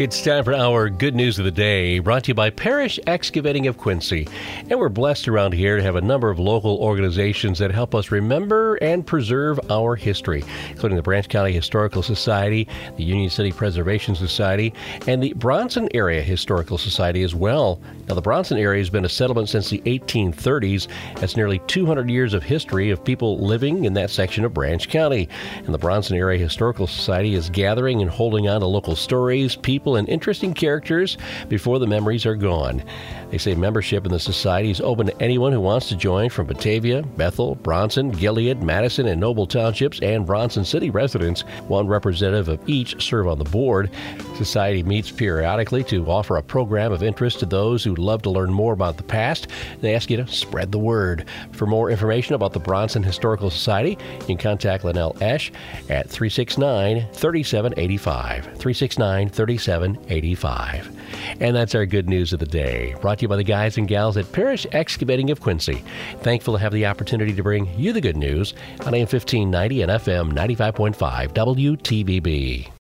It's time for our good news of the day, brought to you by Parish Excavating of Quincy. And we're blessed around here to have a number of local organizations that help us remember and preserve our history, including the Branch County Historical Society, the Union City Preservation Society, and the Bronson Area Historical Society as well. Now, the Bronson area has been a settlement since the 1830s. That's nearly 200 years of history of people living in that section of Branch County. And the Bronson Area Historical Society is gathering and holding on to local stories, people, people and interesting characters before the memories are gone. They say membership in the society is open to anyone who wants to join from Batavia, Bethel, Bronson, Gilead, Matteson, and Noble Townships, and Bronson City residents. One representative of each serve on the board. Society meets periodically to offer a program of interest to those who love to learn more about the past. They ask you to spread the word. For more information about the Bronson Historical Society, you can contact Linnell Esch at 369 3785. 369 3785. And that's our good news of the day, brought to you by the guys and gals at Parish Excavating of Quincy. Thankful to have the opportunity to bring you the good news on AM 1590 and FM 95.5 WTVB.